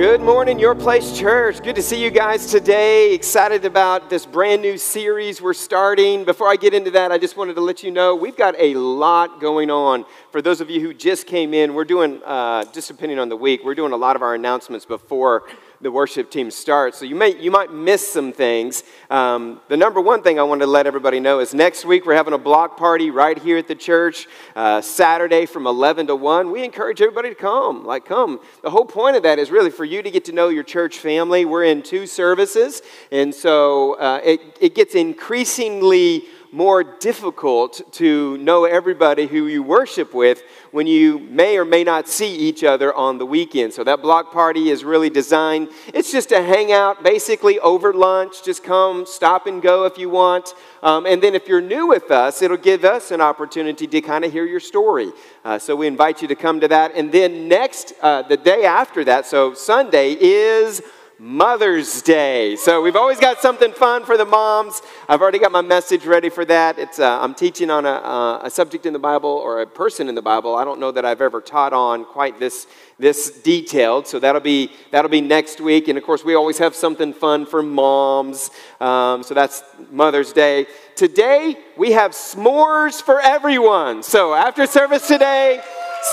Good morning, Your Place Church. Good to see you guys today. Excited about this brand new series we're starting. Before I get into that, I just wanted to let you know we've got a lot going on. For those of you who just came in, we're doing, uh, just depending on the week, we're doing a lot of our announcements before the worship team starts. So you, may, you might miss some things. Um, the number one thing I wanted to let everybody know is next week we're having a block party right here at the church, uh, Saturday from 11 to 1. We encourage everybody to come. Like, come. The whole point of that is really for you to get to know your church family. We're in two services, and so uh, it, it gets increasingly more difficult to know everybody who you worship with when you may or may not see each other on the weekend. So that block party is really designed. It's just a hangout, basically over lunch. Just come, stop and go if you want. Um, and then if you're new with us, it'll give us an opportunity to kind of hear your story. Uh, so we invite you to come to that. And then next, uh, the day after that, so Sunday is Mother's Day. So we've always got something fun for the moms. I've already got my message ready for that. It's, uh, I'm teaching on a, uh, a subject in the Bible or a person in the Bible. I don't know that I've ever taught on quite this, this detailed. So that'll be, that'll be next week. And of course, we always have something fun for moms. Um, so that's Mother's Day. Today, we have s'mores for everyone. So after service today,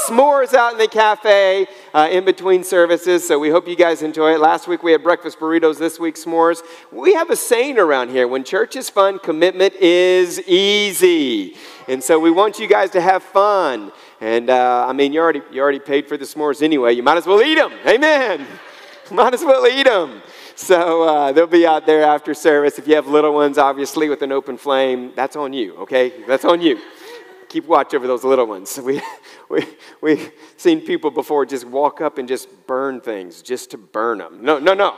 s'mores out in the cafe uh, in between services. So we hope you guys enjoy it. Last week we had breakfast burritos, this week s'mores. We have a saying around here when church is fun, commitment is easy. And so we want you guys to have fun. And uh, I mean, you already, you already paid for the s'mores anyway. You might as well eat them. Amen. might as well eat them. So uh, they'll be out there after service. If you have little ones, obviously, with an open flame, that's on you, okay? That's on you keep watch over those little ones. We, we, we've seen people before just walk up and just burn things just to burn them. No, no, no.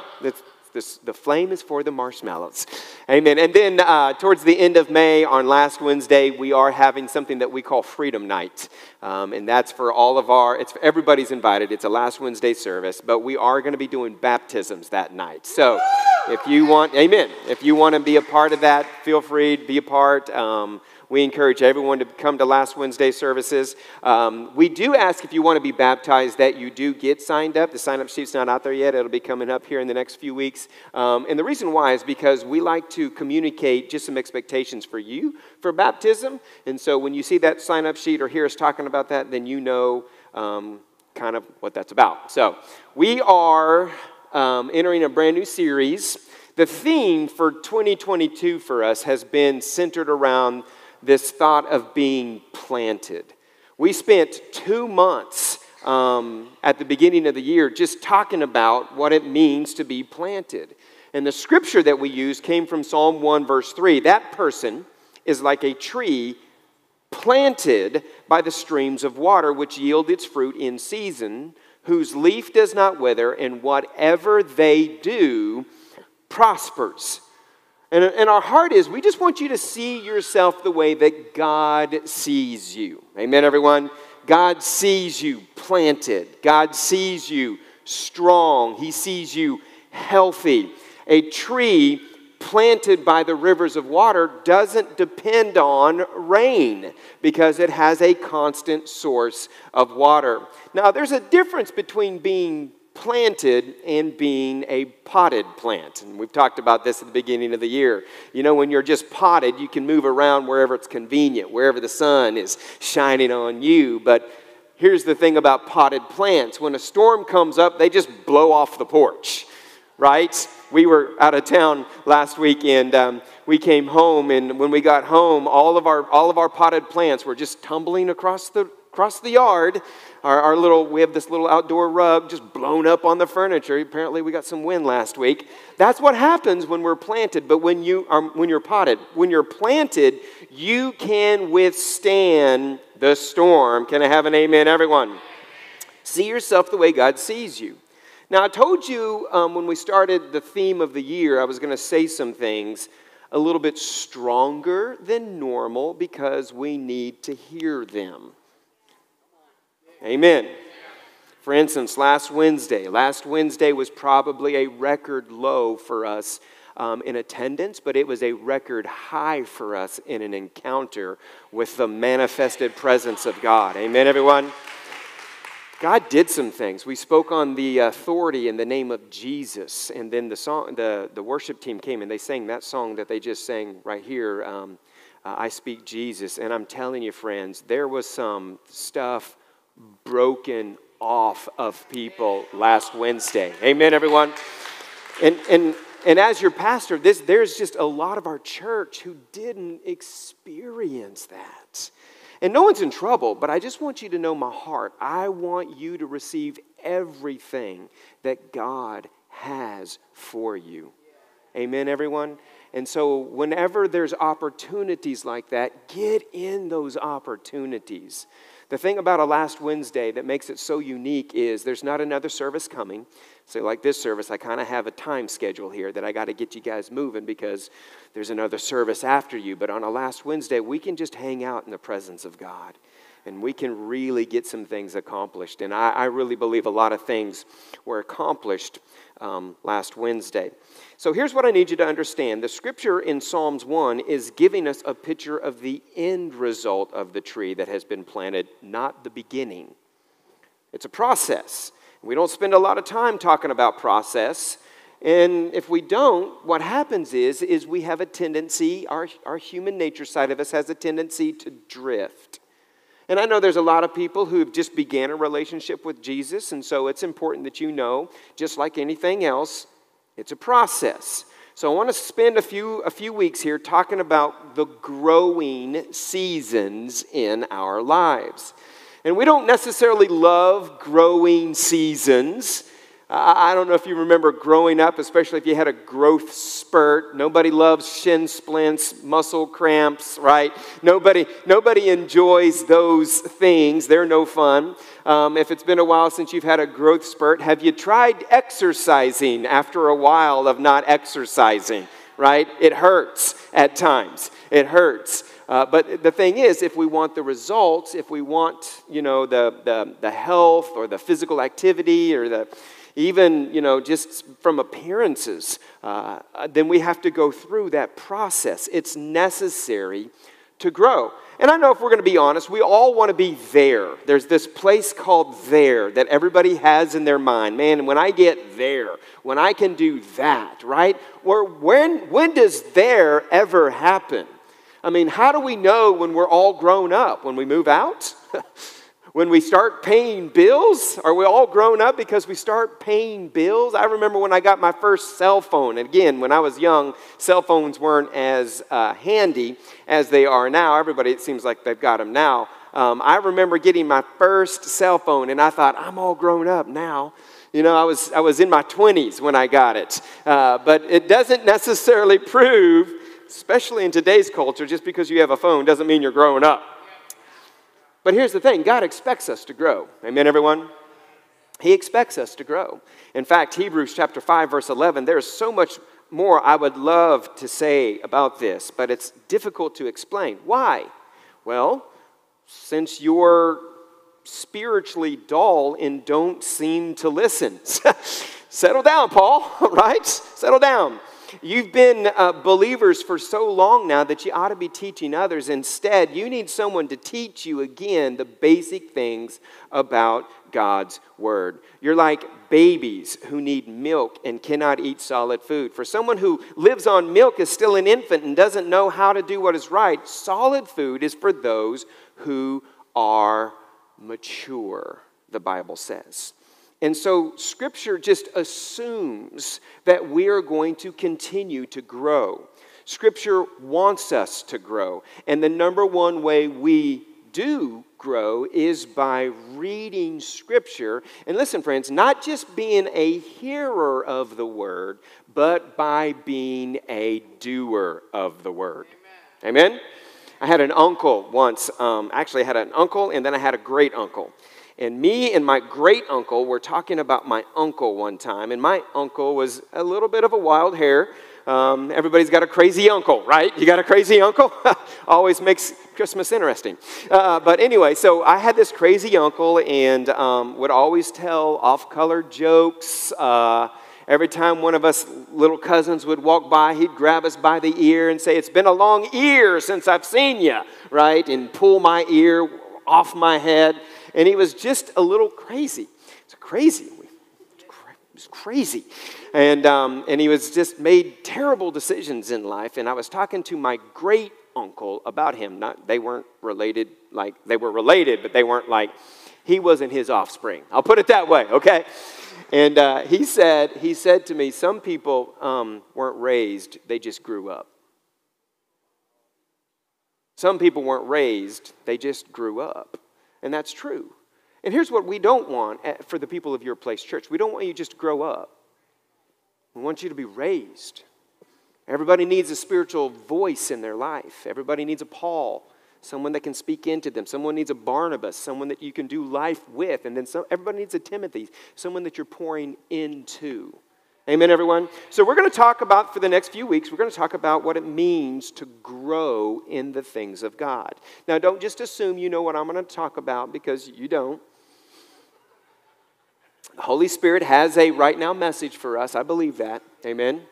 This, the flame is for the marshmallows. Amen. And then uh, towards the end of May, on last Wednesday, we are having something that we call Freedom Night. Um, and that's for all of our, it's for, everybody's invited. It's a last Wednesday service, but we are going to be doing baptisms that night. So if you want, amen. If you want to be a part of that, feel free to be a part. Um, we encourage everyone to come to last Wednesday services. Um, we do ask if you want to be baptized that you do get signed up. The sign up sheet's not out there yet. It'll be coming up here in the next few weeks. Um, and the reason why is because we like to communicate just some expectations for you for baptism. And so when you see that sign up sheet or hear us talking about that, then you know um, kind of what that's about. So we are um, entering a brand new series. The theme for 2022 for us has been centered around this thought of being planted. We spent two months um, at the beginning of the year just talking about what it means to be planted. And the scripture that we used came from Psalm 1, verse 3. That person is like a tree planted by the streams of water, which yield its fruit in season, whose leaf does not wither, and whatever they do prospers. And, and our heart is we just want you to see yourself the way that God sees you. Amen, everyone? God sees you planted, God sees you strong, He sees you healthy. A tree planted by the rivers of water doesn't depend on rain because it has a constant source of water. Now, there's a difference between being planted and being a potted plant. And we've talked about this at the beginning of the year. You know, when you're just potted, you can move around wherever it's convenient, wherever the sun is shining on you. But here's the thing about potted plants when a storm comes up, they just blow off the porch, right? We were out of town last week and um, we came home, and when we got home, all of our, all of our potted plants were just tumbling across the, across the yard our, our little, we have this little outdoor rug just blown up on the furniture. Apparently, we got some wind last week. That's what happens when we're planted. But when, you are, when you're potted, when you're planted, you can withstand the storm. Can I have an amen, everyone? See yourself the way God sees you. Now, I told you um, when we started the theme of the year, I was going to say some things a little bit stronger than normal because we need to hear them. Amen. For instance, last Wednesday, last Wednesday was probably a record low for us um, in attendance, but it was a record high for us in an encounter with the manifested presence of God. Amen, everyone? God did some things. We spoke on the authority in the name of Jesus, and then the song, the, the worship team came and they sang that song that they just sang right here. Um, uh, I speak Jesus, and I'm telling you, friends, there was some stuff broken off of people last Wednesday. Amen, everyone. And and and as your pastor, this there's just a lot of our church who didn't experience that. And no one's in trouble, but I just want you to know my heart. I want you to receive everything that God has for you. Amen, everyone? And so, whenever there's opportunities like that, get in those opportunities. The thing about a last Wednesday that makes it so unique is there's not another service coming. So, like this service, I kind of have a time schedule here that I got to get you guys moving because there's another service after you. But on a last Wednesday, we can just hang out in the presence of God and we can really get some things accomplished. And I, I really believe a lot of things were accomplished um, last Wednesday. So here's what I need you to understand the scripture in Psalms 1 is giving us a picture of the end result of the tree that has been planted, not the beginning. It's a process. We don't spend a lot of time talking about process. And if we don't, what happens is, is we have a tendency, our, our human nature side of us has a tendency to drift. And I know there's a lot of people who've just began a relationship with Jesus, and so it's important that you know, just like anything else, it's a process. So I want to spend a few, a few weeks here talking about the growing seasons in our lives. And we don't necessarily love growing seasons. I don't know if you remember growing up, especially if you had a growth spurt. Nobody loves shin splints, muscle cramps, right? Nobody, nobody enjoys those things. They're no fun. Um, if it's been a while since you've had a growth spurt, have you tried exercising after a while of not exercising, right? It hurts at times. It hurts. Uh, but the thing is, if we want the results, if we want, you know, the, the, the health or the physical activity or the, even, you know, just from appearances, uh, then we have to go through that process. It's necessary to grow. And I know if we're going to be honest, we all want to be there. There's this place called there that everybody has in their mind. Man, when I get there, when I can do that, right? Or when, when does there ever happen? I mean, how do we know when we're all grown up? When we move out? when we start paying bills? Are we all grown up because we start paying bills? I remember when I got my first cell phone. And again, when I was young, cell phones weren't as uh, handy as they are now. Everybody, it seems like they've got them now. Um, I remember getting my first cell phone, and I thought, I'm all grown up now. You know, I was, I was in my 20s when I got it. Uh, but it doesn't necessarily prove especially in today's culture, just because you have a phone doesn't mean you're growing up. But here's the thing God expects us to grow. Amen, everyone? He expects us to grow. In fact, Hebrews chapter 5, verse 11, there's so much more I would love to say about this, but it's difficult to explain. Why? Well, since you're spiritually dull and don't seem to listen. Settle down, Paul, right? Settle down. You've been uh, believers for so long now that you ought to be teaching others. Instead, you need someone to teach you again the basic things about God's Word. You're like babies who need milk and cannot eat solid food. For someone who lives on milk is still an infant and doesn't know how to do what is right, solid food is for those who are mature, the Bible says. And so Scripture just assumes that we are going to continue to grow. Scripture wants us to grow. And the number one way we do grow is by reading Scripture. And listen, friends, not just being a hearer of the Word, but by being a doer of the Word. Amen? Amen? I had an uncle once. Um, actually, I had an uncle, and then I had a great uncle. And me and my great uncle were talking about my uncle one time, and my uncle was a little bit of a wild hair. Um, everybody's got a crazy uncle, right? You got a crazy uncle? Always makes Christmas interesting. Uh, but anyway, so I had this crazy uncle and um, would always tell off color jokes. Uh, every time one of us little cousins would walk by, he'd grab us by the ear and say, It's been a long year since I've seen you, right? And pull my ear off my head. And he was just a little crazy. It's crazy. It was crazy. And, um, and he was just made terrible decisions in life. And I was talking to my great uncle about him. Not, they weren't related, like, they were related, but they weren't like, he wasn't his offspring. I'll put it that way, okay? And uh, he, said, he said to me, Some people um, weren't raised, they just grew up. Some people weren't raised, they just grew up. And that's true. And here's what we don't want eh, for the people of your place church we don't want you just to grow up, we want you to be raised. Everybody needs a spiritual voice in their life, everybody needs a Paul someone that can speak into them. Someone needs a Barnabas, someone that you can do life with. And then some, everybody needs a Timothy, someone that you're pouring into. Amen, everyone? So, we're going to talk about, for the next few weeks, we're going to talk about what it means to grow in the things of God. Now, don't just assume you know what I'm going to talk about because you don't. The Holy Spirit has a right now message for us. I believe that. Amen.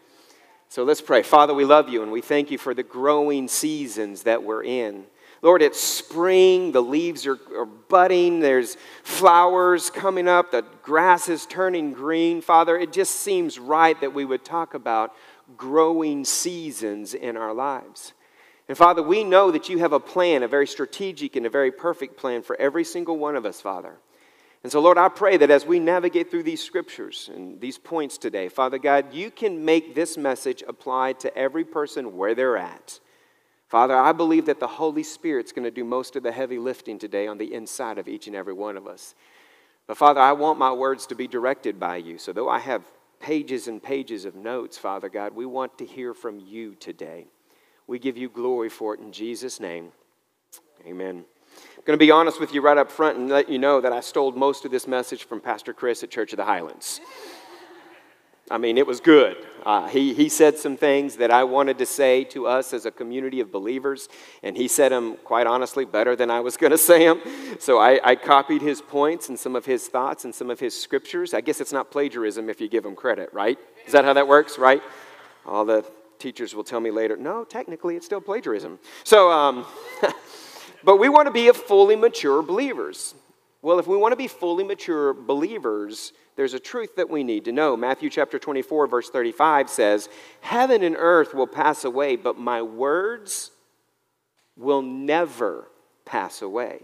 So let's pray. Father, we love you and we thank you for the growing seasons that we're in. Lord, it's spring, the leaves are, are, budding, there's flowers coming up, the grass is turning green. Father, it just seems right that we would talk about growing seasons in our lives. And Father, we know that you have a plan, a very strategic and a very perfect plan for every single one of us, Father. And so, Lord, I pray that as we navigate through these scriptures and these points today, Father God, you can make this message apply to every person where they're at. Father, I believe that the Holy Spirit's going to do most of the heavy lifting today on the inside of each and every one of us. But Father, I want my words to be directed by you. So, though I have pages and pages of notes, Father God, we want to hear from you today. We give you glory for it in Jesus' name. Amen. I'm going to be honest with you right up front and let you know that I stole most of this message from Pastor Chris at Church of the Highlands. I mean, it was good. Uh, he, he said some things that I wanted to say to us as a community of believers, and he said them, quite honestly, better than I was going to say them. So I, I copied his points and some of his thoughts and some of his scriptures. I guess it's not plagiarism if you give him credit, right? Is that how that works, right? All the teachers will tell me later, no, technically it's still plagiarism. So, um, but we want to be a fully mature believers. Well, if we want to be fully mature believers, there's a truth that we need to know. Matthew chapter 24, verse 35 says, Heaven and earth will pass away, but my words will never pass away.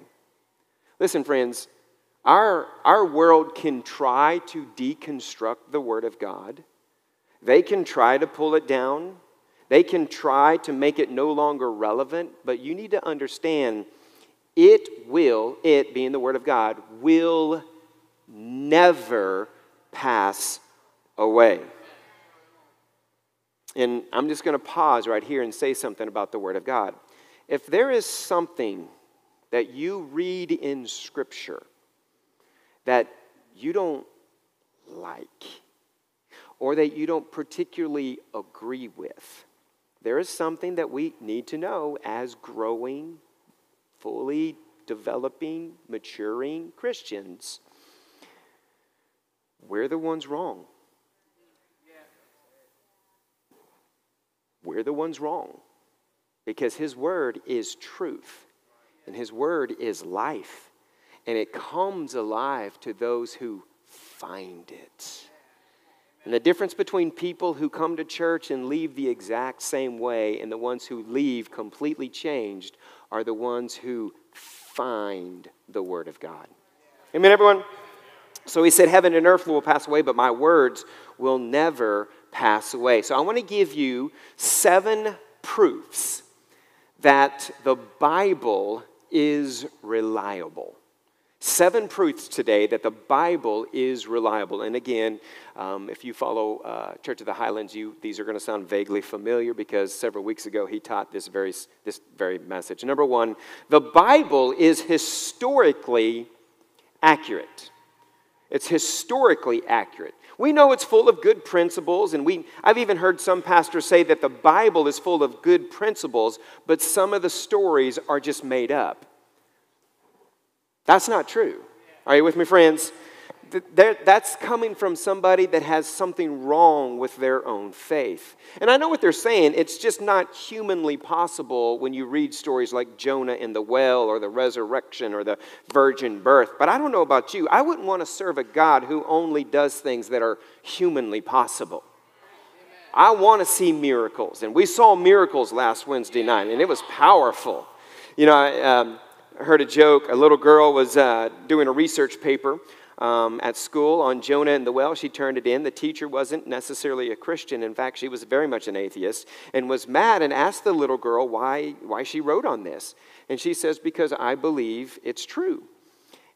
Listen, friends, our, our world can try to deconstruct the Word of God. They can try to pull it down. They can try to make it no longer relevant, but you need to understand it will, it being the Word of God, will never pass away. And I'm just going to pause right here and say something about the Word of God. If there is something that you read in Scripture that you don't like, or that you don't particularly agree with, there is something that we need to know as growing, fully developing, maturing Christians we're the ones wrong. We're the ones wrong. Because His Word is truth, and His Word is life, and it comes alive to those who find it. And the difference between people who come to church and leave the exact same way and the ones who leave completely changed are the ones who find the Word of God. Amen, everyone? So he said, Heaven and earth will pass away, but my words will never pass away. So I want to give you seven proofs that the Bible is reliable. Seven proofs today that the Bible is reliable. And again, um, if you follow uh, Church of the Highlands, you, these are going to sound vaguely familiar because several weeks ago he taught this very, this very message. Number one, the Bible is historically accurate. It's historically accurate. We know it's full of good principles, and we, I've even heard some pastors say that the Bible is full of good principles, but some of the stories are just made up. That's not true. Are you with me, friends? that's coming from somebody that has something wrong with their own faith. And I know what they're saying. It's just not humanly possible when you read stories like Jonah in the well or the resurrection or the virgin birth. But I don't know about you. I wouldn't want to serve a God who only does things that are humanly possible. I want to see miracles. And we saw miracles last Wednesday night, and it was powerful. You know, um, heard a joke. A little girl was uh, doing a research paper um, at school on Jonah and the well. She turned it in. The teacher wasn't necessarily a Christian. In fact, she was very much an atheist and was mad and asked the little girl why, why she wrote on this. And she says, Because I believe it's true.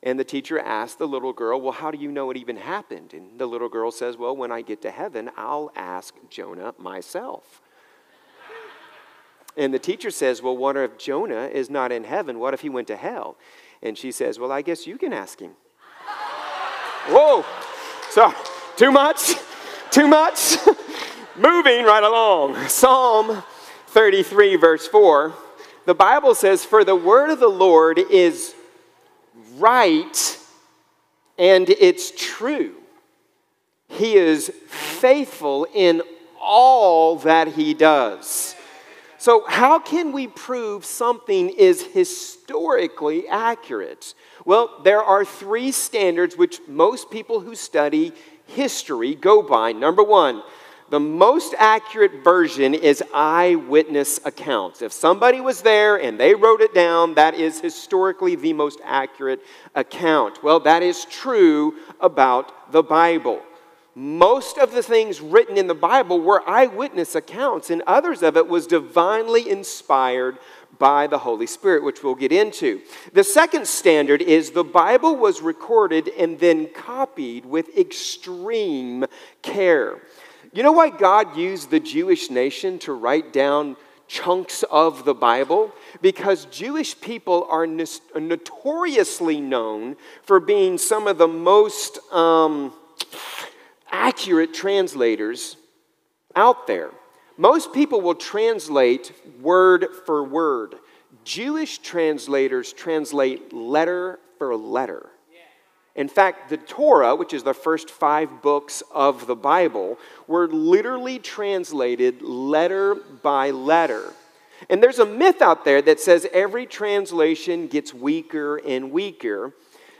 And the teacher asked the little girl, Well, how do you know it even happened? And the little girl says, Well, when I get to heaven, I'll ask Jonah myself. And the teacher says, Well, what if Jonah is not in heaven? What if he went to hell? And she says, Well, I guess you can ask him. Whoa. So, too much? Too much? Moving right along. Psalm 33, verse 4. The Bible says, For the word of the Lord is right and it's true. He is faithful in all that he does. So, how can we prove something is historically accurate? Well, there are three standards which most people who study history go by. Number one, the most accurate version is eyewitness accounts. If somebody was there and they wrote it down, that is historically the most accurate account. Well, that is true about the Bible. Most of the things written in the Bible were eyewitness accounts, and others of it was divinely inspired by the Holy Spirit, which we'll get into. The second standard is the Bible was recorded and then copied with extreme care. You know why God used the Jewish nation to write down chunks of the Bible? Because Jewish people are notoriously known for being some of the most um, accurate translators out there. Most people will translate word for word. Jewish translators translate letter for letter. In fact, the Torah, which is the first five books of the Bible, were literally translated letter by letter. And there's a myth out there that says every translation gets weaker and weaker.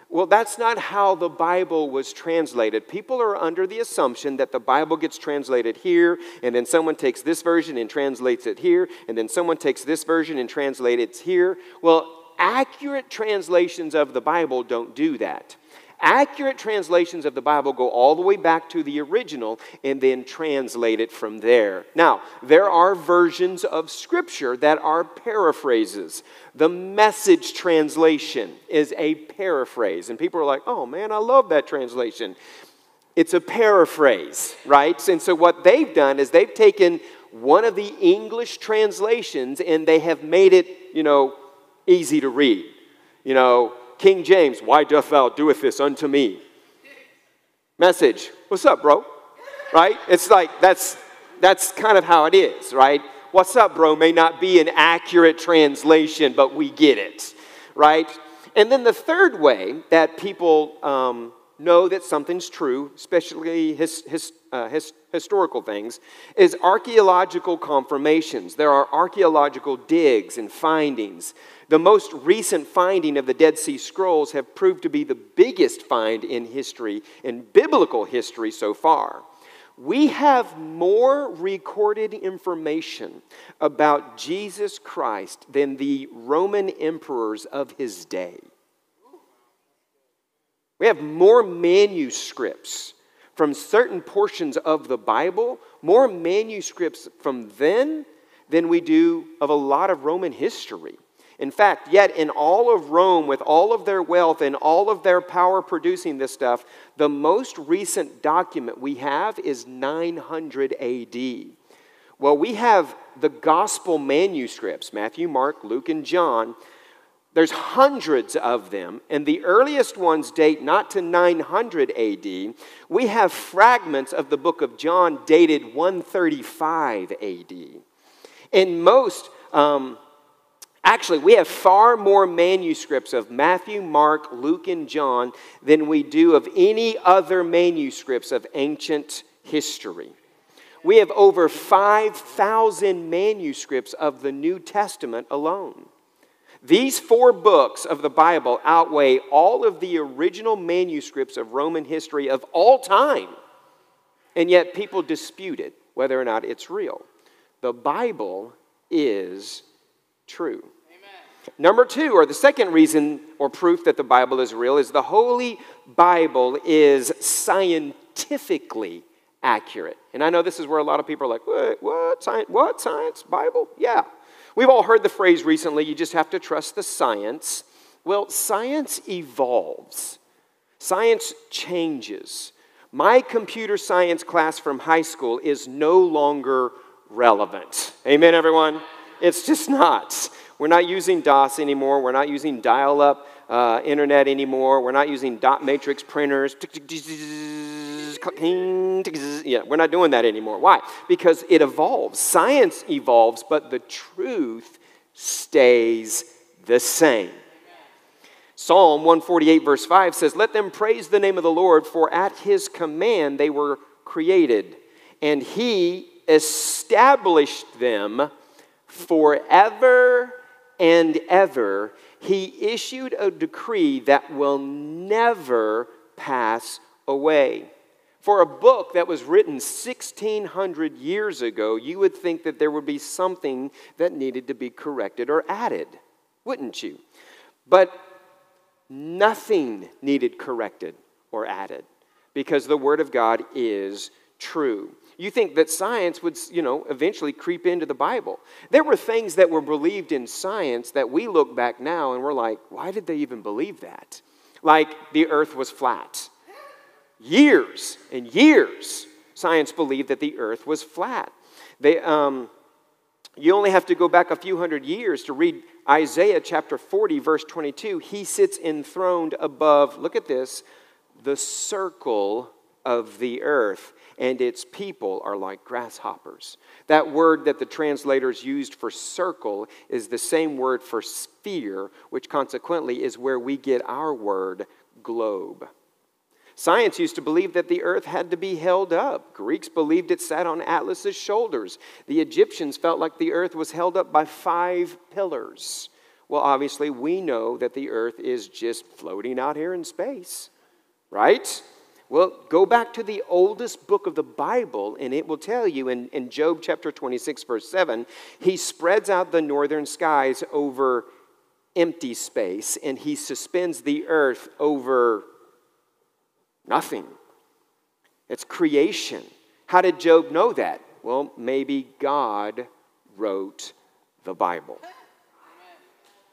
Well, that's not how the Bible was translated. People are under the assumption that the Bible gets translated here, and then someone takes this version and translates it here, and then someone takes this version and translates it here. Well, accurate translations of the Bible don't do that. Accurate translations of the Bible go all the way back to the original and then translate it from there. Now, there are versions of Scripture that are paraphrases. The message translation is a paraphrase. And people are like, oh man, I love that translation. It's a paraphrase, right? And so what they've done is they've taken one of the English translations and they have made it, you know, easy to read. You know, King James, why doth thou doeth this unto me? Message, what's up, bro? Right? It's like that's that's kind of how it is, right? What's up, bro may not be an accurate translation, but we get it, right? And then the third way that people um, know that something's true, especially his, his, uh, his, historical things, is archaeological confirmations. There are archaeological digs and findings. The most recent finding of the Dead Sea Scrolls have proved to be the biggest find in history, in biblical history so far. We have more recorded information about Jesus Christ than the Roman emperors of his day. We have more manuscripts from certain portions of the Bible, more manuscripts from then than we do of a lot of Roman history. In fact, yet in all of Rome, with all of their wealth and all of their power producing this stuff, the most recent document we have is 900 AD. Well, we have the gospel manuscripts Matthew, Mark, Luke, and John there's hundreds of them, and the earliest ones date not to 900 AD. We have fragments of the book of John dated 135 AD. And most um, Actually, we have far more manuscripts of Matthew, Mark, Luke, and John than we do of any other manuscripts of ancient history. We have over 5,000 manuscripts of the New Testament alone. These four books of the Bible outweigh all of the original manuscripts of Roman history of all time. And yet people dispute it, whether or not it's real. The Bible is true. Amen. Number two, or the second reason or proof that the Bible is real, is the Holy Bible is scientifically accurate. And I know this is where a lot of people are like, what? What? Science? What? Science? Bible? Yeah. We've all heard the phrase recently, you just have to trust the science. Well, science evolves, science changes. My computer science class from high school is no longer relevant. Amen, everyone? It's just not. We're not using DOS anymore. We're not using dial up uh, internet anymore. We're not using dot matrix printers. Yeah, we're not doing that anymore. Why? Because it evolves. Science evolves, but the truth stays the same. Psalm 148, verse 5 says, Let them praise the name of the Lord, for at his command they were created, and he established them forever and ever. He issued a decree that will never pass away. For a book that was written 1600 years ago, you would think that there would be something that needed to be corrected or added, wouldn't you? But nothing needed corrected or added because the Word of God is true. You think that science would, you know, eventually creep into the Bible. There were things that were believed in science that we look back now and we're like, why did they even believe that? Like the earth was flat years and years, science believed that the earth was flat. They, um, you only have to go back a few hundred years to read Isaiah chapter 40, verse 22. He sits enthroned above, look at this, the circle of the earth, and its people are like grasshoppers. That word that the translators used for circle is the same word for sphere, which consequently is where we get our word globe. Science used to believe that the earth had to be held up. Greeks believed it sat on Atlas's shoulders. The Egyptians felt like the earth was held up by five pillars. Well, obviously, we know that the earth is just floating out here in space, right? Well, go back to the oldest book of the Bible, and it will tell you in, in Job chapter 26, verse 7, he spreads out the northern skies over empty space, and he suspends the earth over Nothing. It's creation. How did Job know that? Well, maybe God wrote the Bible.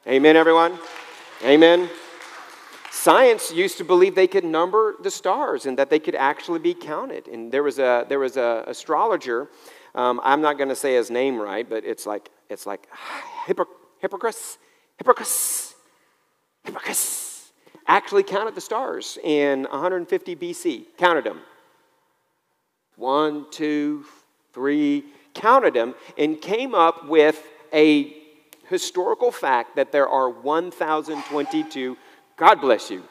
Amen, everyone? Amen. Science used to believe they could number the stars and that they could actually be counted. And there was a there was a astrologer. Um, I'm not going to say his name right, but it's like it's like Hipparchus, Hipparchus, Hipparchus actually counted the stars in 150 BC, counted them. One, two, three, counted them, and came up with a historical fact that there are 1,022, God bless you,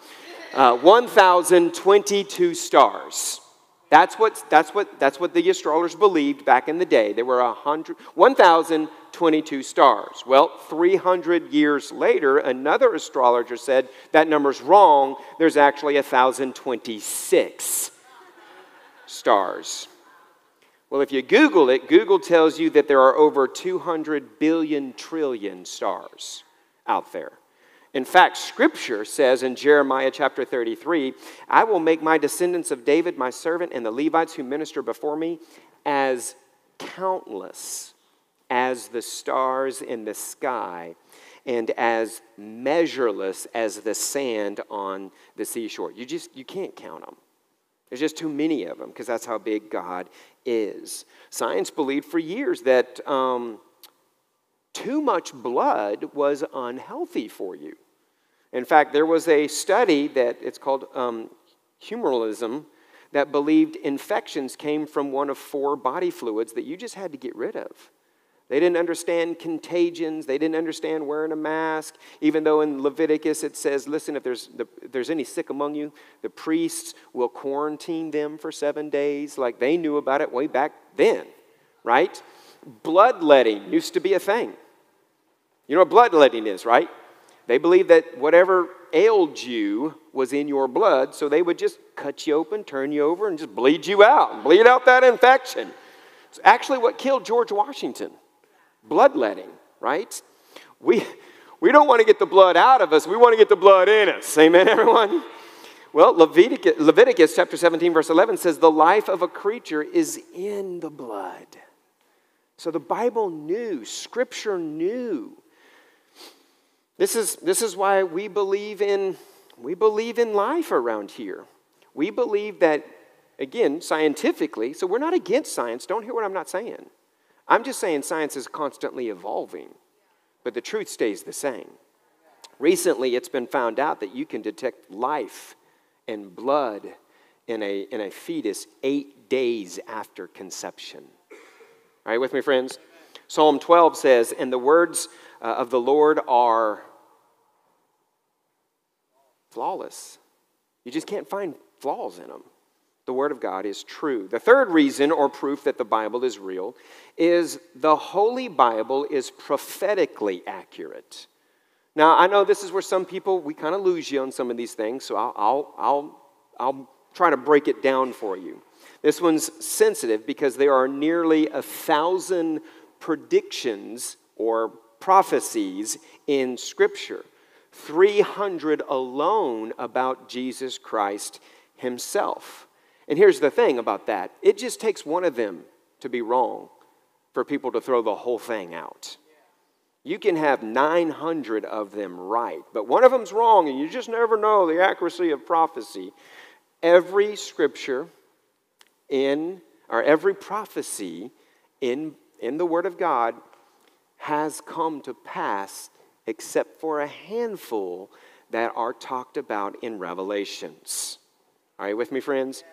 uh, 1,022 stars. That's what, that's, what, that's what the astrologers believed back in the day. There were 1,022 stars. Well, 300 years later, another astrologer said that number's wrong. There's actually 1,026 stars. Well, if you Google it, Google tells you that there are over 200 billion trillion stars out there. In fact, Scripture says in Jeremiah chapter 33 I will make my descendants of David my servant and the Levites who minister before me as countless as the stars in the sky and as measureless as the sand on the seashore. You just you can't count them. There's just too many of them because that's how big God is. Science believed for years that um, too much blood was unhealthy for you. In fact, there was a study that it's called um, humorism that believed infections came from one of four body fluids that you just had to get rid of. They didn't understand contagions. They didn't understand wearing a mask. Even though in Leviticus it says, listen, if there's, if there's any sick among you, the priests will quarantine them for seven days. Like they knew about it way back then, right? Bloodletting used to be a thing. You know what bloodletting is, right? They believed that whatever ailed you was in your blood, so they would just cut you open, turn you over, and just bleed you out, bleed out that infection. It's actually what killed George Washington bloodletting, right? We, we don't want to get the blood out of us, we want to get the blood in us. Amen, everyone? Well, Leviticus, Leviticus chapter 17, verse 11 says, The life of a creature is in the blood. So the Bible knew, Scripture knew. This is, this is why we believe in we believe in life around here. We believe that, again, scientifically, so we're not against science. Don't hear what I'm not saying. I'm just saying science is constantly evolving, but the truth stays the same. Recently, it's been found out that you can detect life and blood in a, in a fetus eight days after conception. Are you with me, friends? Psalm 12 says, And the words uh, of the Lord are flawless. You just can't find flaws in them the Word of God is true. The third reason or proof that the Bible is real is the Holy Bible is prophetically accurate. Now, I know this is where some people, we kind of lose you on some of these things, so I'll, I'll, I'll, I'll try to break it down for you. This one's sensitive because there are nearly a thousand predictions or prophecies in Scripture, 300 alone about Jesus Christ himself. And here's the thing about that it just takes one of them to be wrong for people to throw the whole thing out. You can have 900 of them right, but one of them's wrong, and you just never know the accuracy of prophecy. Every scripture in, or every prophecy in, in the Word of God has come to pass except for a handful that are talked about in Revelations. Are you with me, friends?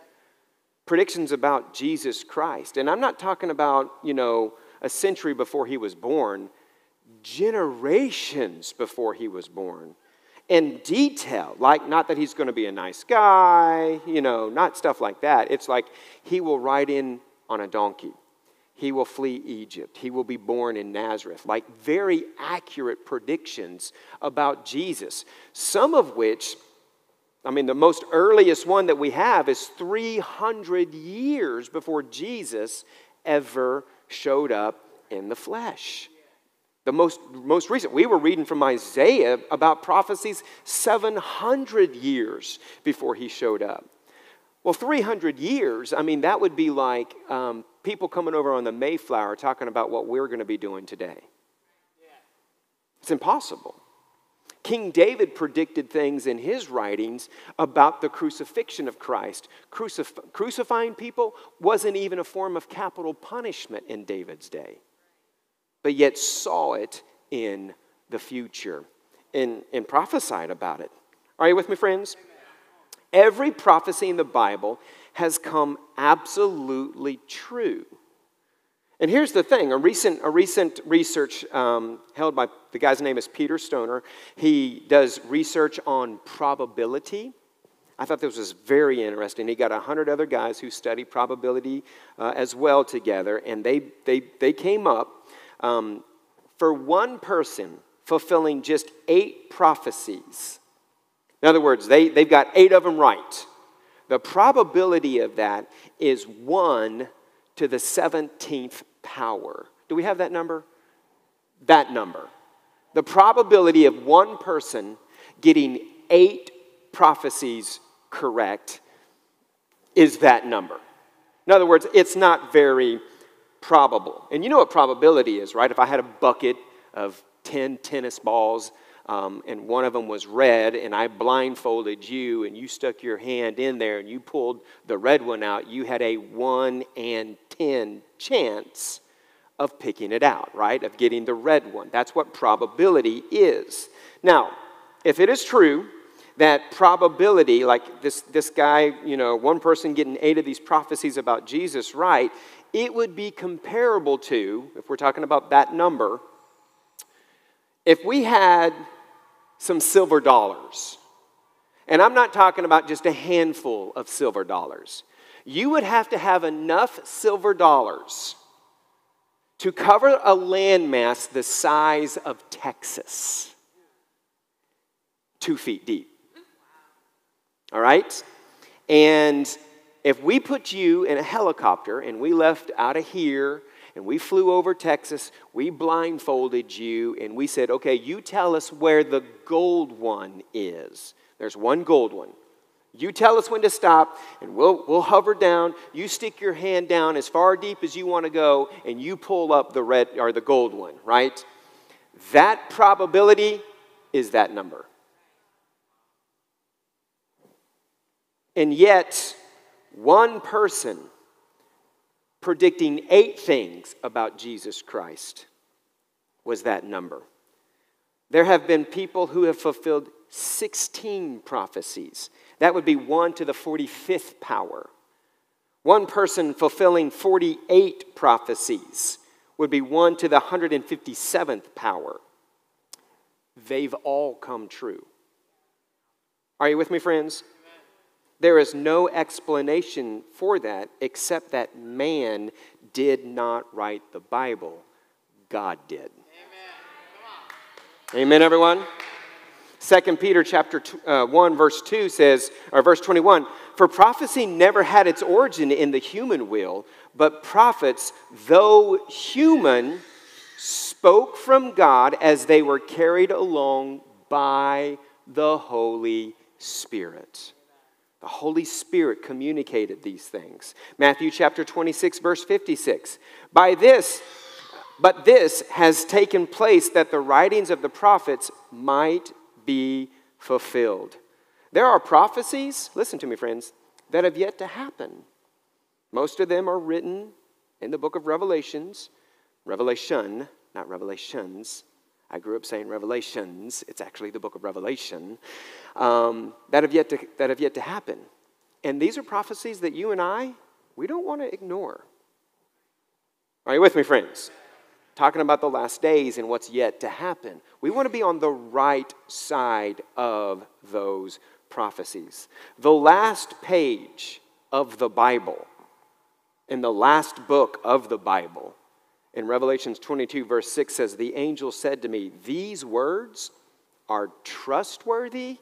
predictions about Jesus Christ. And I'm not talking about, you know, a century before he was born, generations before he was born. In detail, like not that he's going to be a nice guy, you know, not stuff like that. It's like he will ride in on a donkey. He will flee Egypt. He will be born in Nazareth. Like very accurate predictions about Jesus, some of which I mean, the most earliest one that we have is 300 years before Jesus ever showed up in the flesh. The most, most recent, we were reading from Isaiah about prophecies 700 years before he showed up. Well, 300 years, I mean, that would be like um, people coming over on the Mayflower talking about what we're going to be doing today. It's impossible. King David predicted things in his writings about the crucifixion of Christ. Crucif- crucifying people wasn't even a form of capital punishment in David's day, but yet saw it in the future and, and prophesied about it. Are you with me, friends? Every prophecy in the Bible has come absolutely true. And here's the thing a recent, a recent research um, held by the guy's name is Peter Stoner. He does research on probability. I thought this was very interesting. He got 100 other guys who study probability uh, as well together, and they, they, they came up um, for one person fulfilling just eight prophecies. In other words, they, they've got eight of them right. The probability of that is one to the 17th power. Do we have that number? That number. The probability of one person getting eight prophecies correct is that number. In other words, it's not very probable. And you know what probability is, right? If I had a bucket of 10 tennis balls um, and one of them was red, and I blindfolded you, and you stuck your hand in there and you pulled the red one out, you had a 1 and 10 chance of picking it out, right? Of getting the red one. That's what probability is. Now, if it is true that probability, like this, this guy, you know, one person getting eight of these prophecies about Jesus right, it would be comparable to, if we're talking about that number, if we had some silver dollars, and I'm not talking about just a handful of silver dollars, you would have to have enough silver dollars to cover a landmass the size of Texas, two feet deep. All right? And if we put you in a helicopter and we left out of here and we flew over Texas, we blindfolded you and we said, okay, you tell us where the gold one is. There's one gold one. You tell us when to stop, and we'll, we'll hover down. You stick your hand down as far deep as you want to go, and you pull up the red or the gold one, right? That probability is that number. And yet, one person predicting eight things about Jesus Christ was that number. There have been people who have fulfilled 16 prophecies. That would be 1 to the 45th power. One person fulfilling 48 prophecies would be 1 to the 157th power. They've all come true. Are you with me, friends? There is no explanation for that except that man did not write the Bible, God did. Amen, Amen everyone? 2 Peter chapter two, uh, 1 verse 2 says or verse 21 for prophecy never had its origin in the human will but prophets though human spoke from God as they were carried along by the Holy Spirit. The Holy Spirit communicated these things. Matthew chapter 26, verse 56. By this, but this has taken place that the writings of the prophets might be fulfilled. There are prophecies, listen to me, friends, that have yet to happen. Most of them are written in the book of Revelations, Revelation, not Revelations. I grew up saying Revelations. It's actually the book of Revelation um, that, have yet to, that have yet to happen. And these are prophecies that you and I, we don't want to ignore. Are you with me, friends? Talking about the last days and what's yet to happen. We want to be on the right side of those prophecies. The last page of the Bible, in the last book of the Bible, in Revelations 22, verse 6 says, The angel said to me, These words are trustworthy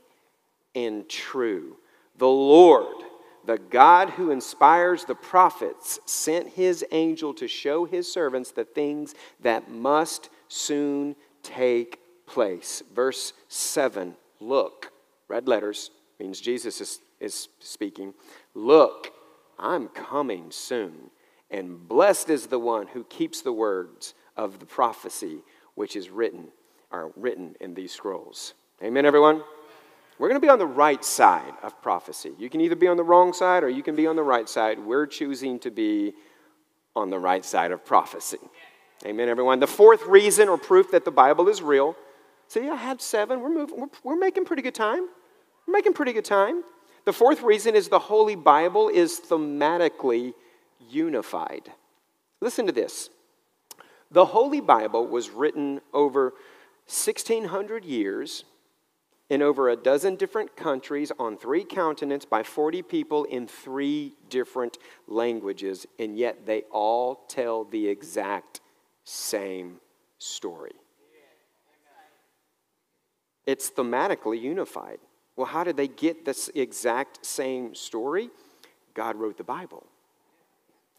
and true. The Lord, the God who inspires the prophets, sent his angel to show his servants the things that must soon take place. Verse 7 Look, red letters means Jesus is, is speaking. Look, I'm coming soon. And blessed is the one who keeps the words of the prophecy which is written, are written in these scrolls. Amen, everyone? We're going to be on the right side of prophecy. You can either be on the wrong side or you can be on the right side. We're choosing to be on the right side of prophecy. Amen, everyone. The fourth reason or proof that the Bible is real. See, I had seven. We're, moving, we're, we're making pretty good time. We're making pretty good time. The fourth reason is the Holy Bible is thematically unified. Listen to this. The Holy Bible was written over 1,600 years in over a dozen different countries on three continents by 40 people in three different languages, and yet they all tell the exact same story. It's thematically unified. Well, how did they get this exact same story? God wrote the Bible.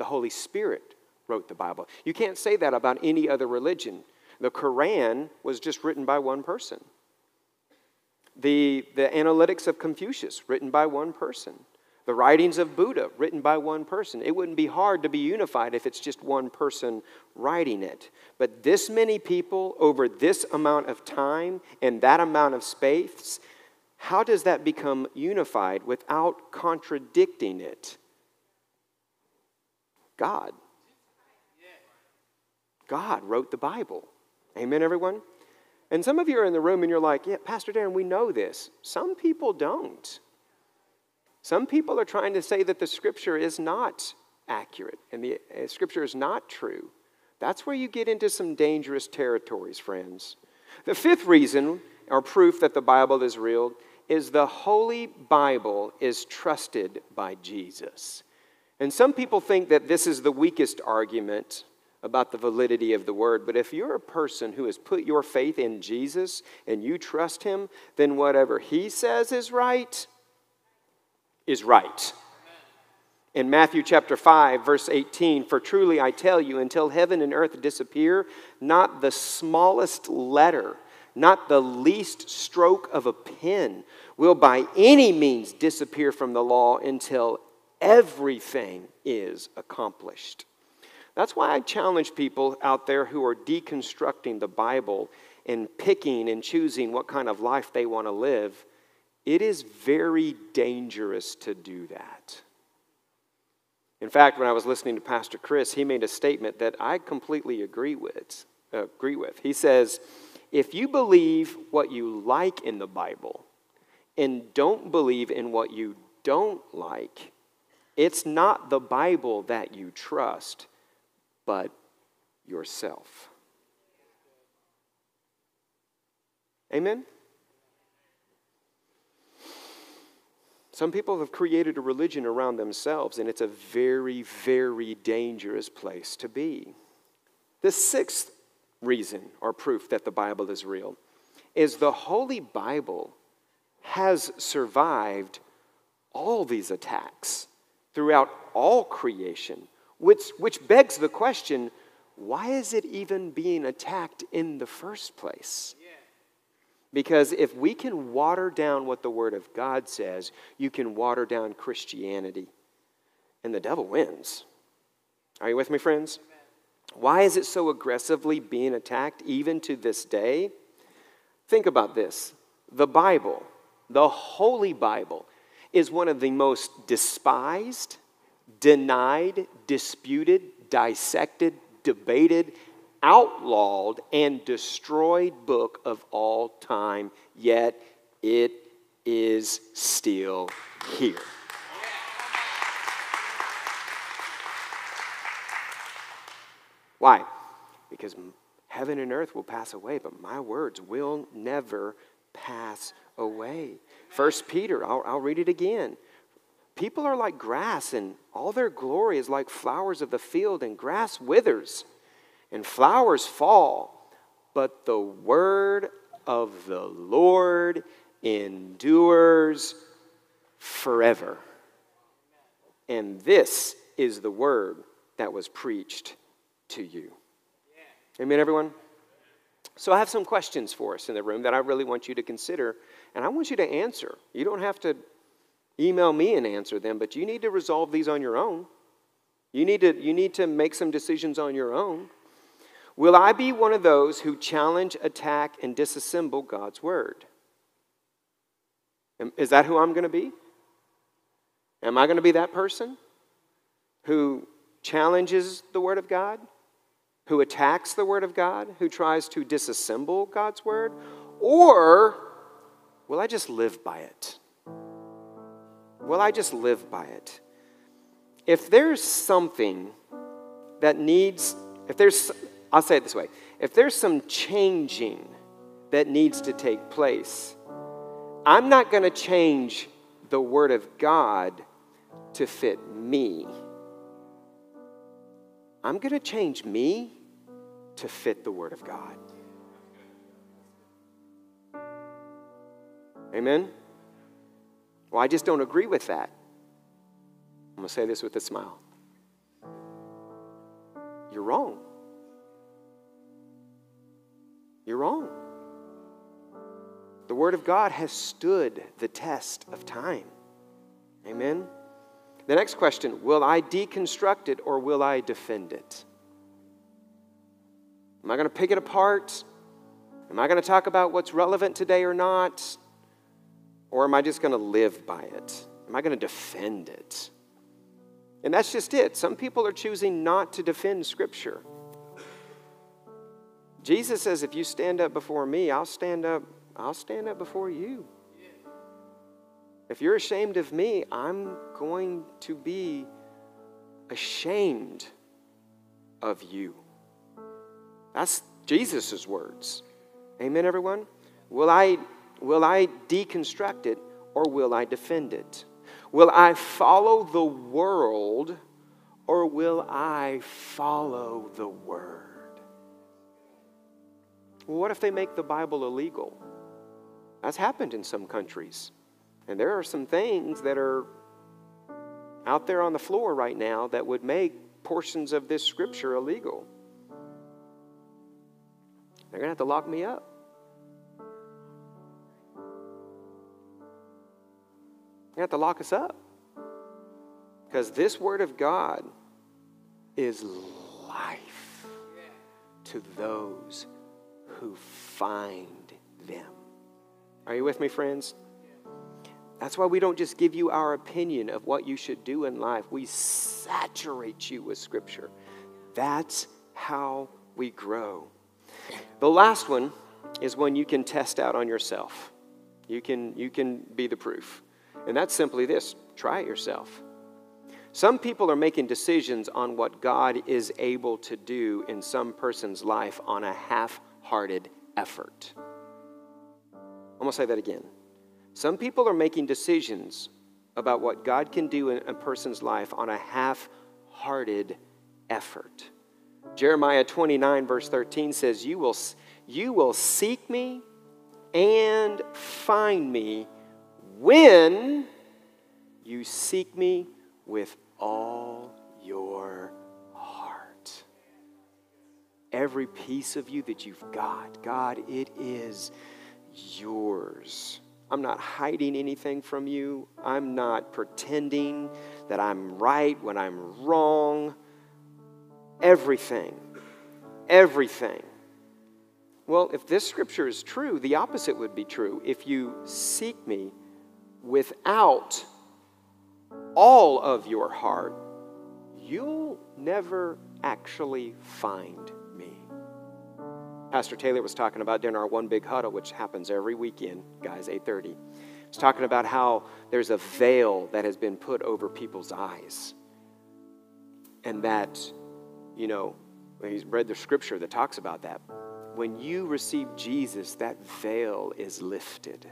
The Holy Spirit wrote the Bible. You can't say that about any other religion. The Quran was just written by one person. The, the Analects of Confucius, written by one person. The writings of Buddha, written by one person. It wouldn't be hard to be unified if it's just one person writing it. But this many people over this amount of time and that amount of space, how does that become unified without contradicting it? God. God wrote the Bible. Amen, everyone? And some of you are in the room and you're like, yeah, Pastor Darren, we know this. Some people don't. Some people are trying to say that the scripture is not accurate and the uh, scripture is not true. That's where you get into some dangerous territories, friends. The fifth reason or proof that the Bible is real is the Holy Bible is trusted by Jesus. And some people think that this is the weakest argument about the validity of the word, but if you're a person who has put your faith in Jesus and you trust him, then whatever he says is right is right. In Matthew chapter 5, verse 18, for truly I tell you, until heaven and earth disappear, not the smallest letter, not the least stroke of a pen will by any means disappear from the law until everything is accomplished. That's why I challenge people out there who are deconstructing the Bible and picking and choosing what kind of life they want to live. It is very dangerous to do that. In fact, when I was listening to Pastor Chris, he made a statement that I completely agree with. Agree with. He says, if you believe what you like in the Bible and don't believe in what you don't like, it's not the Bible that you trust, but yourself. Amen? Some people have created a religion around themselves, and it's a very, very dangerous place to be. The sixth reason or proof that the Bible is real is the Holy Bible has survived all these attacks throughout all creation, which, which begs the question why is it even being attacked in the first place? Because if we can water down what the Word of God says, you can water down Christianity, and the devil wins. Are you with me, friends? Why is it so aggressively being attacked even to this day? Think about this the Bible, the Holy Bible, is one of the most despised, denied, disputed, dissected, debated, outlawed, and destroyed book of all time, yet it is still here. Why? Because heaven and earth will pass away, but my words will never pass away. First Peter, I'll, I'll read it again. People are like grass, and all their glory is like flowers of the field, and grass withers, and flowers fall. But the word of the Lord endures forever. And this is the word that was preached to you. Amen, everyone? So I have some questions for us in the room that I really want you to consider, and I want you to answer. You don't have to email me and answer them, but you need to resolve these on your own. You need to, you need to make some decisions on your own. Will I be one of those who challenge, attack, and disassemble God's word? Is that who I'm going to be? Am I going to be that person who challenges the word of God? who attacks the Word of God, who tries to disassemble God's Word? Or will I just live by it? Will I just live by it? If there's something that needs, if there's, I'll say it this way if there's some changing that needs to take place, I'm not going to change the Word of God to fit me. I'm going to change me to fit the Word of God. Amen? Well, I just don't agree with that. I'm going to say this with a smile. You're wrong. You're wrong. The Word of God has stood the test of time. Amen? The next question Will I deconstruct it or will I defend it? Am I going to pick it apart? Am I going to talk about what's relevant today or not? Or am I just going to live by it? Am I going to defend it? And that's just it. Some people are choosing not to defend Scripture. Jesus says, if you stand up before me, I'll stand up, I'll stand up before you. If you're ashamed of me, I'm going to be ashamed of you. That's Jesus' words. Amen, everyone? Will I, will I deconstruct it or will I defend it? Will I follow the world or will I follow the word? What if they make the Bible illegal? That's happened in some countries. And there are some things that are out there on the floor right now that would make portions of this scripture illegal. They're going to have to lock me up. You have to lock us up. Because this Word of God is life to those who find them. Are you with me, friends? That's why we don't just give you our opinion of what you should do in life. We saturate you with Scripture. That's how we grow. The last one is when you can test out on yourself. You can, you can be the proof. And that's simply this try it yourself. Some people are making decisions on what God is able to do in some person's life on a half hearted effort. I'm going to say that again. Some people are making decisions about what God can do in a person's life on a half hearted effort. Jeremiah 29, verse 13 says, you will, you will seek me and find me when you seek me with all your heart. Every piece of you that you've got, God, it is yours. I'm not hiding anything from you. I'm not pretending that I'm right when I'm wrong. Everything, everything. Well, if this scripture is true, the opposite would be true. If you seek me without all of your heart, you'll never actually find me. Pastor Taylor was talking about during our one big huddle, which happens every weekend, guys, 8:30. He's talking about how there's a veil that has been put over people's eyes. And that, you know, he's read the scripture that talks about that. When you receive Jesus, that veil is lifted.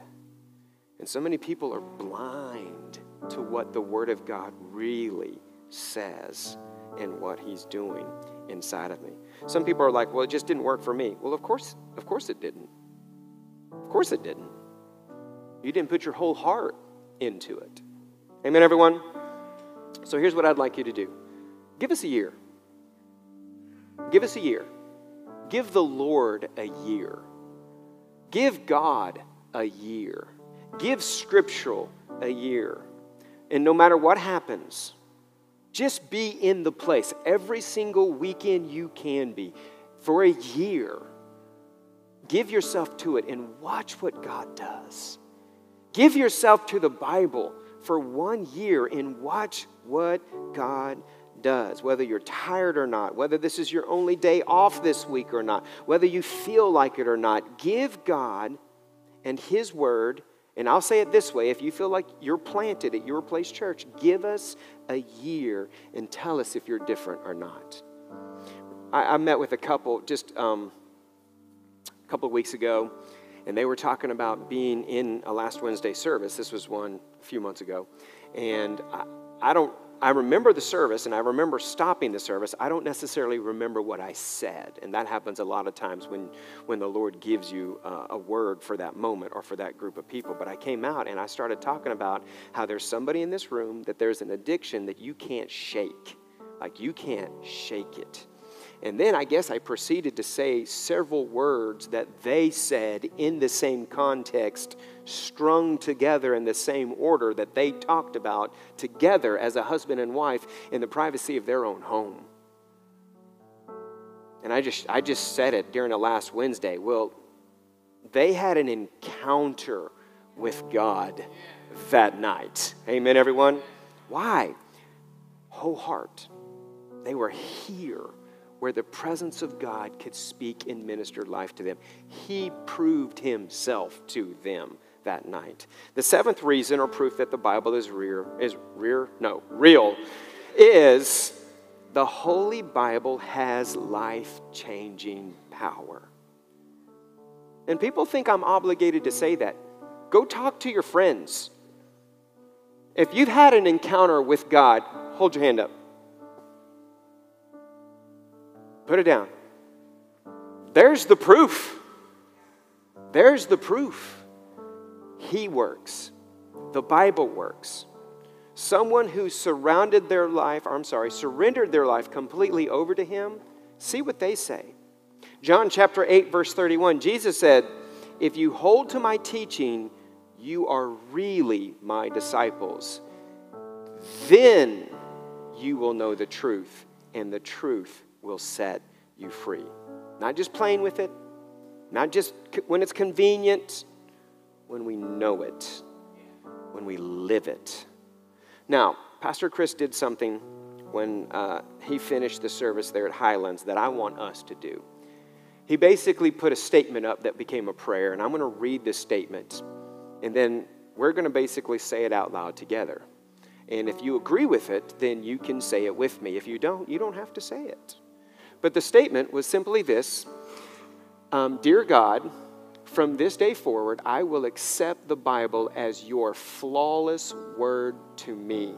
And so many people are blind to what the Word of God really says and what He's doing inside of me. Some people are like, well, it just didn't work for me. Well, of course, of course it didn't. Of course it didn't. You didn't put your whole heart into it. Amen, everyone? So here's what I'd like you to do give us a year. Give us a year. Give the Lord a year. Give God a year. Give scriptural a year. And no matter what happens, just be in the place every single weekend you can be for a year. Give yourself to it and watch what God does. Give yourself to the Bible for one year and watch what God does. Whether you're tired or not, whether this is your only day off this week or not, whether you feel like it or not, give God and His Word and I'll say it this way if you feel like you're planted at your place church, give us a year and tell us if you're different or not. I, I met with a couple just um, a couple of weeks ago, and they were talking about being in a last Wednesday service. This was one a few months ago. And I, I don't I remember the service and I remember stopping the service. I don't necessarily remember what I said. And that happens a lot of times when, when the Lord gives you uh, a word for that moment or for that group of people. But I came out and I started talking about how there's somebody in this room that there's an addiction that you can't shake. Like you can't shake it. And then I guess I proceeded to say several words that they said in the same context, strung together in the same order that they talked about together as a husband and wife in the privacy of their own home. And I just, I just said it during the last Wednesday. Well, they had an encounter with God that night. Amen, everyone? Why? Whole heart. They were here where the presence of God could speak and minister life to them. He proved himself to them that night. The seventh reason or proof that the Bible is real is real no, real is the Holy Bible has life-changing power. And people think I'm obligated to say that. Go talk to your friends. If you've had an encounter with God, hold your hand up. Put it down. There's the proof. There's the proof. He works. The Bible works. Someone who surrounded their life, I'm sorry, surrendered their life completely over to Him, see what they say. John chapter 8, verse 31, Jesus said, If you hold to my teaching, you are really my disciples. Then you will know the truth, and the truth will set you free. Not just playing with it, not just when it's convenient, when we know it, when we live it. Now, Pastor Chris did something when uh, he finished the service there at Highlands that I want us to do. He basically put a statement up that became a prayer, and I'm going to read this statement, and then we're going to basically say it out loud together. And if you agree with it, then you can say it with me. If you don't, you don't have to say it. But the statement was simply this um, Dear God, from this day forward, I will accept the Bible as your flawless word to me,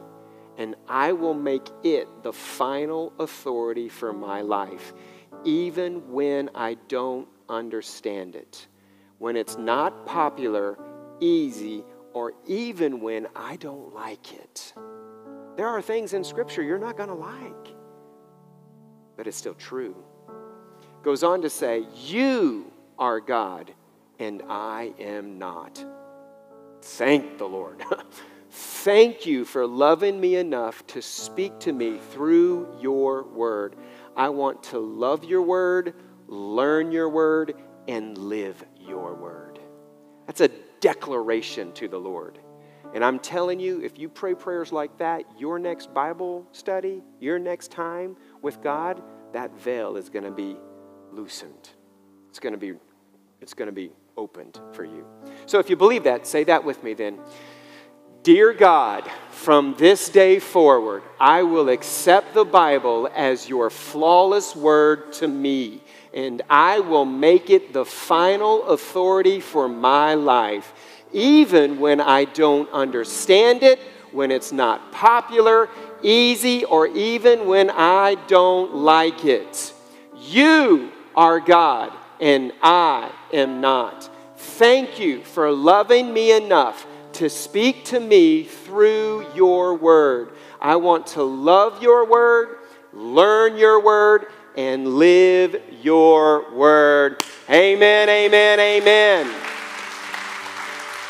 and I will make it the final authority for my life, even when I don't understand it, when it's not popular, easy, or even when I don't like it. There are things in Scripture you're not going to like but it's still true. Goes on to say, You are God, and I am not. Thank the Lord. Thank you for loving me enough to speak to me through your word. I want to love your word, learn your word, and live your word. That's a declaration to the Lord. And I'm telling you, if you pray prayers like that, your next Bible study, your next time with God, that veil is going to be loosened. It's going to be it's going to be opened for you. So if you believe that, say that with me then. Dear God, from this day forward, I will accept the Bible as your flawless word to me, and I will make it the final authority for my life, even when I don't understand it, when it's not popular, easy, or even when I don't like it. You are God, and I am not. Thank you for loving me enough to speak to me through your word. I want to love your word, learn your word, and live your word. Amen, amen, amen.